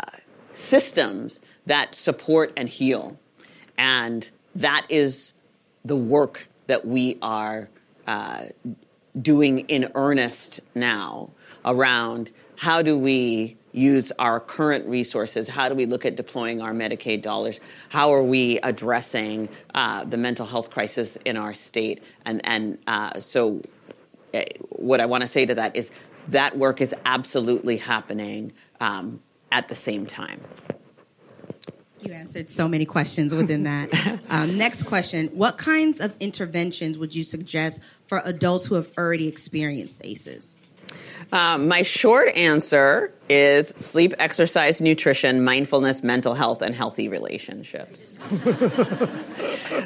systems that support and heal. And that is the work that we are uh, doing in earnest now around how do we use our current resources? How do we look at deploying our Medicaid dollars? How are we addressing uh, the mental health crisis in our state? And, and uh, so, uh, what I want to say to that is that work is absolutely happening um, at the same time. You answered so many questions within that. um, next question What kinds of interventions would you suggest for adults who have already experienced ACEs? Um, my short answer is sleep, exercise, nutrition, mindfulness, mental health, and healthy relationships.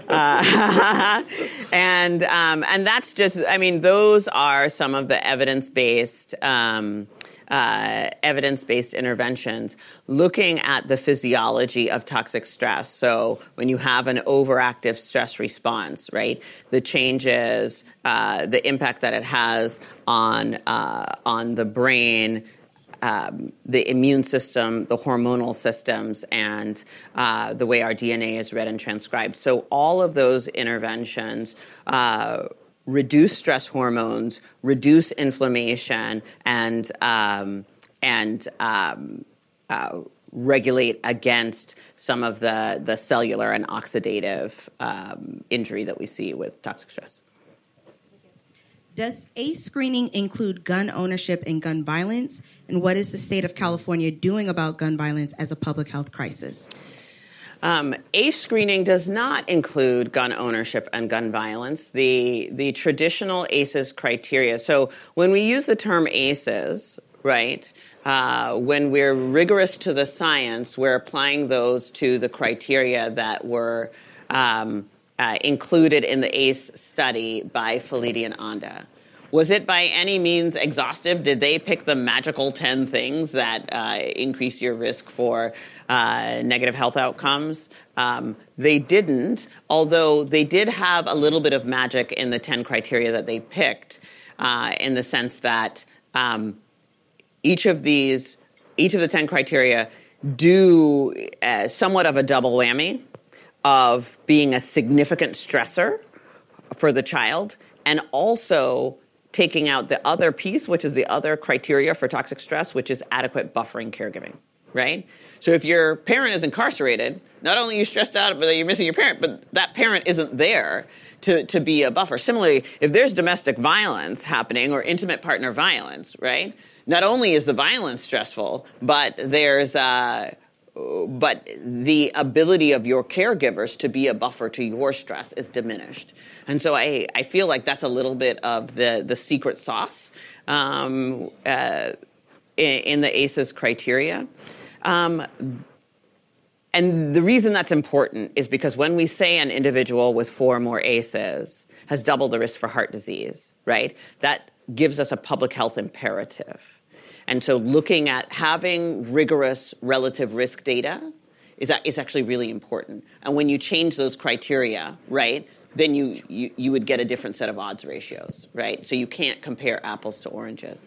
uh, and um, and that's just, I mean, those are some of the evidence based. Um, uh, evidence based interventions looking at the physiology of toxic stress. So, when you have an overactive stress response, right, the changes, uh, the impact that it has on, uh, on the brain. Um, the immune system, the hormonal systems, and uh, the way our DNA is read and transcribed. So, all of those interventions uh, reduce stress hormones, reduce inflammation, and um, and um, uh, regulate against some of the the cellular and oxidative um, injury that we see with toxic stress. Does ACE screening include gun ownership and gun violence? And what is the state of California doing about gun violence as a public health crisis? Um, ACE screening does not include gun ownership and gun violence. The the traditional ACEs criteria. So when we use the term ACEs, right? Uh, when we're rigorous to the science, we're applying those to the criteria that were um, uh, included in the ACE study by Felitti and Anda. was it by any means exhaustive? Did they pick the magical 10 things that uh, increase your risk for uh, negative health outcomes? Um, they didn't, although they did have a little bit of magic in the 10 criteria that they picked, uh, in the sense that um, each of these, each of the 10 criteria do uh, somewhat of a double whammy of being a significant stressor for the child and also taking out the other piece, which is the other criteria for toxic stress, which is adequate buffering caregiving, right? So if your parent is incarcerated, not only are you stressed out that you're missing your parent, but that parent isn't there to, to be a buffer. Similarly, if there's domestic violence happening or intimate partner violence, right? Not only is the violence stressful, but there's uh, but the ability of your caregivers to be a buffer to your stress is diminished. And so I, I feel like that's a little bit of the, the secret sauce um, uh, in, in, the ACEs criteria. Um, and the reason that's important is because when we say an individual with four more ACEs has double the risk for heart disease, right, that gives us a public health imperative. And so looking at having rigorous relative risk data is, is actually really important. And when you change those criteria, right, then you, you, you would get a different set of odds ratios, right? So you can't compare apples to oranges.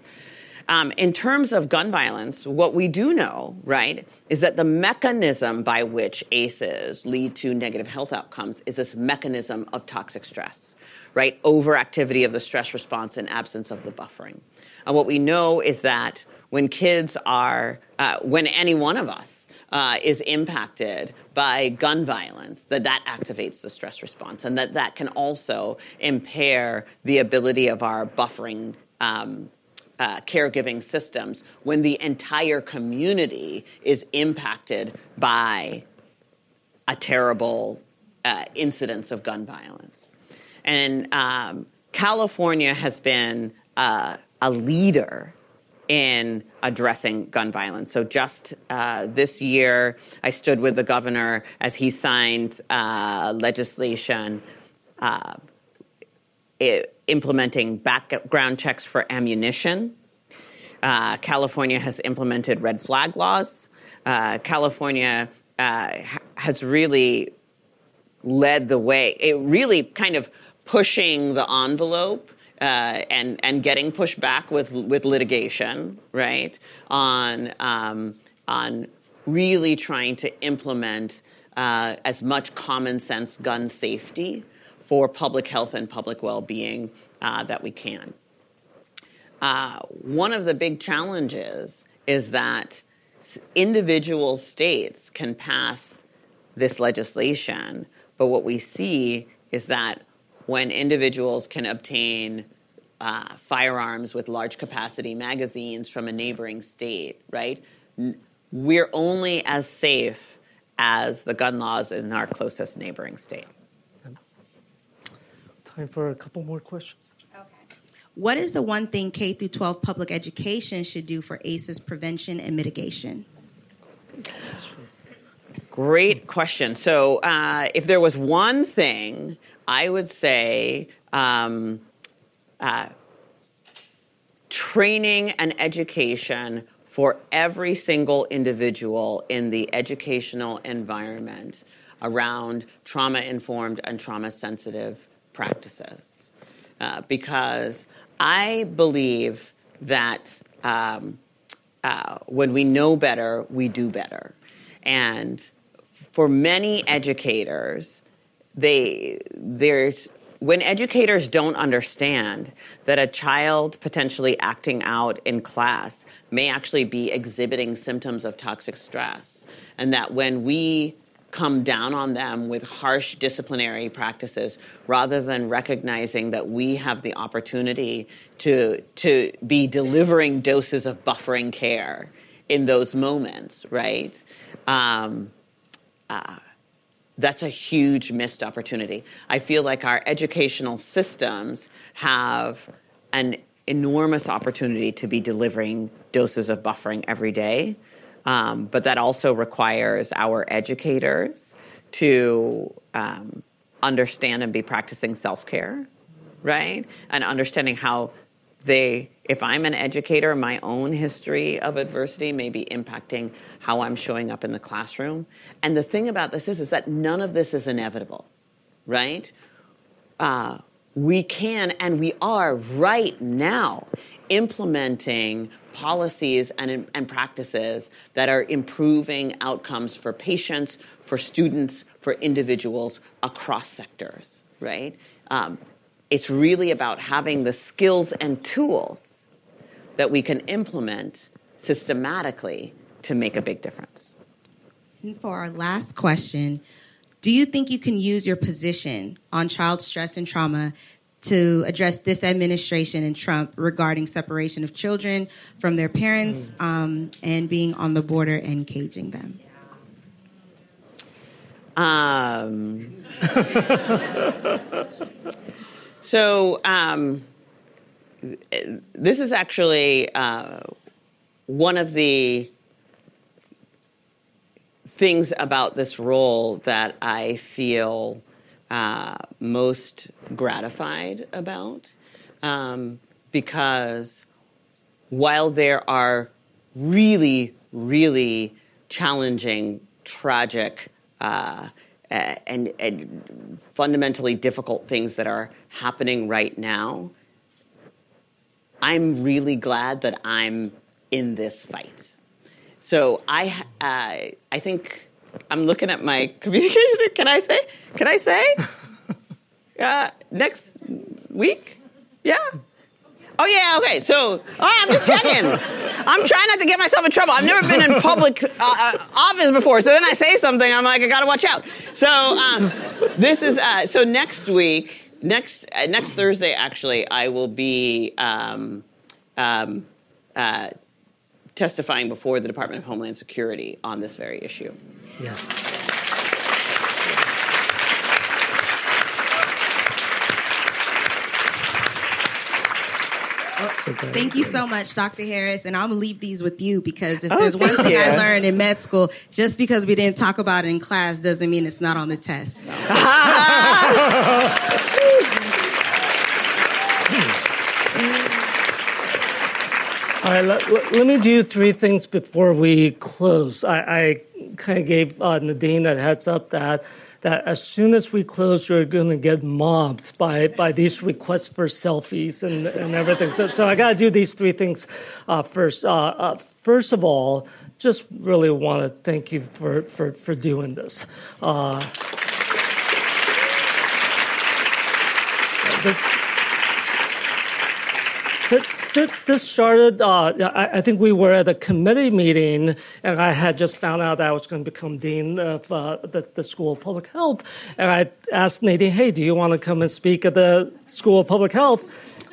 Um, in terms of gun violence, what we do know, right, is that the mechanism by which ACEs lead to negative health outcomes is this mechanism of toxic stress, right? Overactivity of the stress response and absence of the buffering. And what we know is that when kids are, uh, when any one of us uh, is impacted by gun violence, that that activates the stress response, and that that can also impair the ability of our buffering um, uh, caregiving systems when the entire community is impacted by a terrible uh, incidence of gun violence. And um, California has been uh, a leader in addressing gun violence. So just uh, this year, I stood with the governor as he signed uh, legislation uh, implementing background checks for ammunition. Uh, California has implemented red flag laws. Uh, California uh, has really led the way. It really kind of pushing the envelope uh, and and getting pushed back with with litigation, right? On um, on really trying to implement uh, as much common sense gun safety for public health and public well being uh, that we can. Uh, one of the big challenges is that individual states can pass this legislation, but what we see is that when individuals can obtain uh, firearms with large capacity magazines from a neighboring state, right? We're only as safe as the gun laws in our closest neighboring state. Time for a couple more questions. Okay. What is the one thing K through 12 public education should do for ACEs prevention and mitigation? Great question. So, uh, if there was one thing I would say um, uh, training and education for every single individual in the educational environment around trauma informed and trauma sensitive practices. Uh, because I believe that um, uh, when we know better, we do better. And for many educators, they there's when educators don't understand that a child potentially acting out in class may actually be exhibiting symptoms of toxic stress and that when we come down on them with harsh disciplinary practices rather than recognizing that we have the opportunity to to be delivering doses of buffering care in those moments right um, uh, that's a huge missed opportunity. I feel like our educational systems have an enormous opportunity to be delivering doses of buffering every day. Um, but that also requires our educators to um, understand and be practicing self care, right? And understanding how they if I'm an educator, my own history of adversity may be impacting how I'm showing up in the classroom. And the thing about this is, is that none of this is inevitable, right? Uh, we can and we are right now implementing policies and, and practices that are improving outcomes for patients, for students, for individuals across sectors, right? Um, it's really about having the skills and tools that we can implement systematically to make a big difference. And for our last question, do you think you can use your position on child stress and trauma to address this administration and Trump regarding separation of children from their parents um, and being on the border and caging them? Um, so um, this is actually uh, one of the things about this role that I feel uh, most gratified about um, because while there are really, really challenging, tragic, uh, and, and fundamentally difficult things that are happening right now, I'm really glad that I'm in this fight. So I, uh, I think I'm looking at my communication. Can I say? Can I say? Uh, next week? Yeah. Oh yeah, okay. So I'm just checking. I'm trying not to get myself in trouble. I've never been in public uh, uh, office before, so then I say something. I'm like, I gotta watch out. So um, this is uh, so next week, next uh, next Thursday, actually, I will be um, um, uh, testifying before the Department of Homeland Security on this very issue. Yeah. Thank you so much, Dr. Harris. And I'm going to leave these with you because if Oh, there's one thing you. I learned in med school, just because we didn't talk about it in class doesn't mean it's not on the test. All right, let, let- let me do three things before we close. I, I kind of gave uh, Nadine a heads up that that as soon as we close, you're going to get mobbed by, by these requests for selfies and, and everything. So, so I got to do these three things uh, first. Uh, uh, first of all, just really want to thank you for, for, for doing this. Uh, the- Th- th- This started, uh, I I think we were at a committee meeting, and I had just found out that I was going to become dean of uh, the, the School of Public Health. And I asked Nadine, hey, do you want to come and speak at the School of Public Health?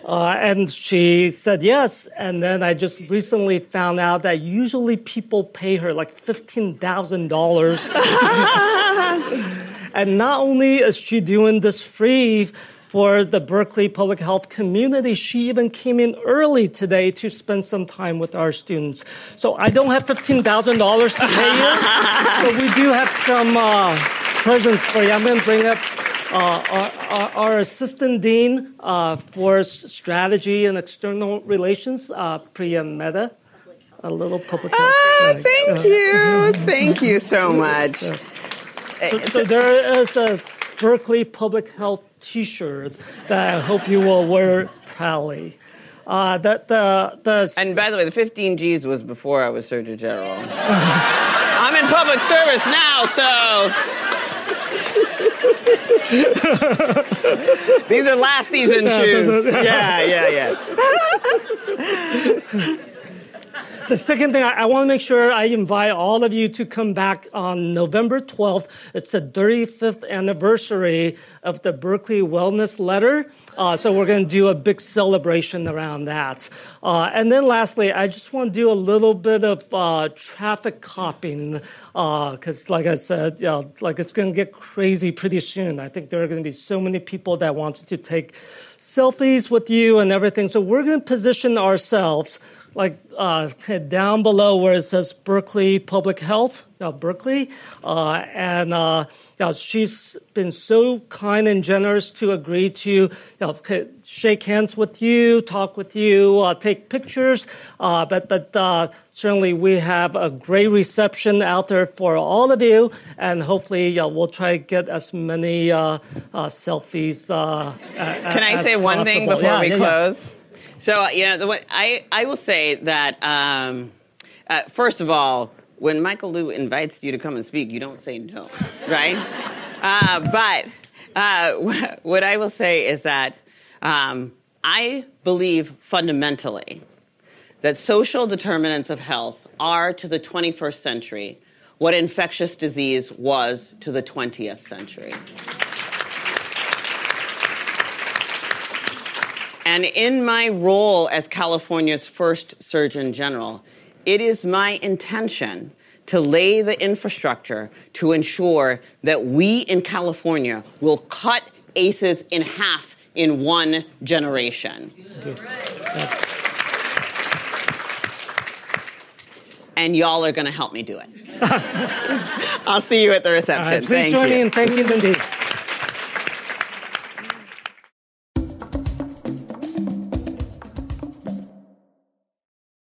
Uh, and she said yes. And then I just recently found out that usually people pay her like $15,000 and not only is she doing this free for the Berkeley public health community, she even came in early today to spend some time with our students. So I don't have $15,000 to pay you, but we do have some uh, presents for you. I'm going to bring up uh, our, our, our assistant dean uh, for strategy and external relations, uh, Priya Mehta. A little public health. Ah, thank Uh, you, thank you so much. so, so there is a Berkeley Public Health T-shirt that I hope you will wear proudly. Uh, that the the And by the way, the 15 G's was before I was Surgeon General. I'm in public service now, so. These are last season shoes. Yeah, yeah, yeah. The second thing I, I want to make sure I invite all of you to come back on November 12th. It's the 35th anniversary of the Berkeley Wellness Letter. Uh, so we're going to do a big celebration around that. Uh, and then lastly, I just want to do a little bit of uh, traffic copying because, like I said, you know, like it's going to get crazy pretty soon. I think there are going to be so many people that want to take selfies with you and everything. So we're going to position ourselves like uh, down below where it says Berkeley Public Health, uh, Berkeley, uh, and uh, you know, she's been so kind and generous to agree to you know, shake hands with you, talk with you, uh, take pictures. Uh, but but certainly we have a great reception out there for all of you, and hopefully we'll try to get as many selfies. Can I say one thing before yeah, we yeah, close? Yeah. So you know, the, I I will say that um, uh, first of all, when Michael Lu invites you to come and speak, you don't say no, right? uh, but uh, what I will say is that um, I believe fundamentally that social determinants of health are to the 21st century what infectious disease was to the 20th century. And in my role as California's first Surgeon General, it is my intention to lay the infrastructure to ensure that we in California will cut ACEs in half in one generation. And y'all are going to help me do it. I'll see you at the reception. please Thank join you. me in thanking Lindy.